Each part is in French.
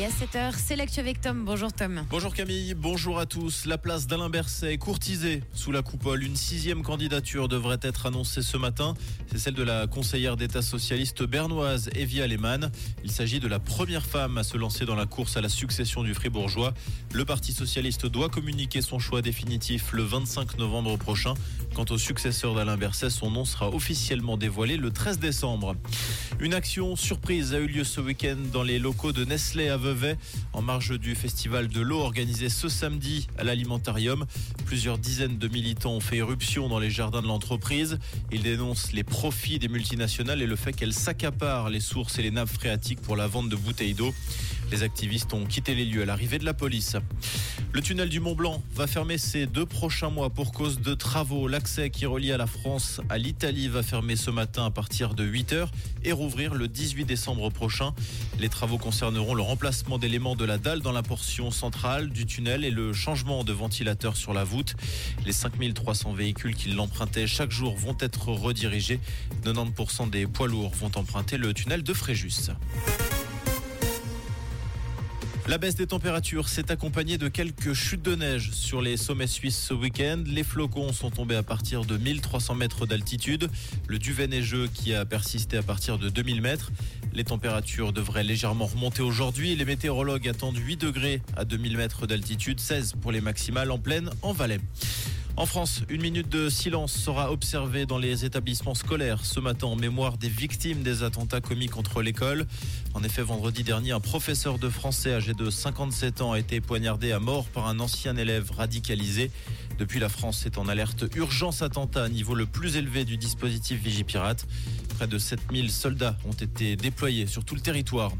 Et à 7h, c'est l'actu avec Tom. Bonjour Tom. Bonjour Camille, bonjour à tous. La place d'Alain Berset est courtisée sous la coupole. Une sixième candidature devrait être annoncée ce matin. C'est celle de la conseillère d'État socialiste bernoise Evie Alemann. Il s'agit de la première femme à se lancer dans la course à la succession du Fribourgeois. Le Parti socialiste doit communiquer son choix définitif le 25 novembre prochain. Quant au successeur d'Alain Berset, son nom sera officiellement dévoilé le 13 décembre. Une action surprise a eu lieu ce week-end dans les locaux de Nestlé à Vevey, en marge du festival de l'eau organisé ce samedi à l'alimentarium. Plusieurs dizaines de militants ont fait éruption dans les jardins de l'entreprise. Ils dénoncent les profits des multinationales et le fait qu'elles s'accaparent les sources et les nappes phréatiques pour la vente de bouteilles d'eau. Les activistes ont quitté les lieux à l'arrivée de la police. Le tunnel du Mont Blanc va fermer ces deux prochains mois pour cause de travaux. L'accès qui relie à la France à l'Italie va fermer ce matin à partir de 8h et rouvrir le 18 décembre prochain. Les travaux concerneront le remplacement d'éléments de la dalle dans la portion centrale du tunnel et le changement de ventilateur sur la voûte. Les 5300 véhicules qui l'empruntaient chaque jour vont être redirigés. 90% des poids lourds vont emprunter le tunnel de Fréjus. La baisse des températures s'est accompagnée de quelques chutes de neige sur les sommets suisses ce week-end. Les flocons sont tombés à partir de 1300 mètres d'altitude. Le duvet neigeux qui a persisté à partir de 2000 mètres. Les températures devraient légèrement remonter aujourd'hui. Les météorologues attendent 8 degrés à 2000 mètres d'altitude, 16 pour les maximales en pleine en Valais. En France, une minute de silence sera observée dans les établissements scolaires ce matin en mémoire des victimes des attentats commis contre l'école. En effet, vendredi dernier, un professeur de français âgé de 57 ans a été poignardé à mort par un ancien élève radicalisé. Depuis, la France est en alerte urgence attentat niveau le plus élevé du dispositif Vigipirate. Près de 7000 soldats ont été déployés sur tout le territoire.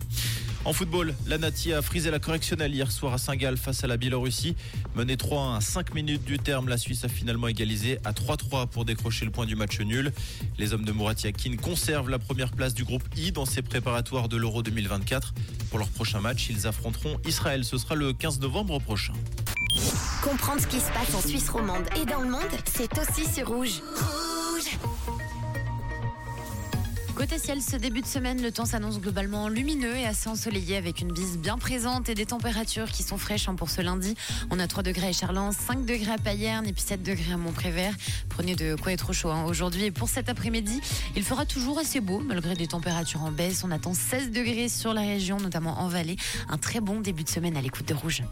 En football, la Nati a frisé la correctionnelle hier soir à Saint-Gall face à la Biélorussie. Mené 3-1 à 5 minutes du terme, la Suisse a finalement égalisé à 3-3 pour décrocher le point du match nul. Les hommes de Murat conservent la première place du groupe I dans ses préparatoires de l'Euro 2024. Pour leur prochain match, ils affronteront Israël. Ce sera le 15 novembre prochain. Comprendre ce qui se passe en Suisse romande et dans le monde, c'est aussi sur. Rouge Côté ciel, ce début de semaine, le temps s'annonce globalement lumineux et assez ensoleillé avec une bise bien présente et des températures qui sont fraîches hein, pour ce lundi. On a 3 degrés à Charlens, 5 degrés à Payerne et puis 7 degrés à Montprévert. Prenez de quoi être chaud hein. aujourd'hui. Et pour cet après-midi, il fera toujours assez beau malgré des températures en baisse. On attend 16 degrés sur la région, notamment en vallée. Un très bon début de semaine à l'écoute de Rouge.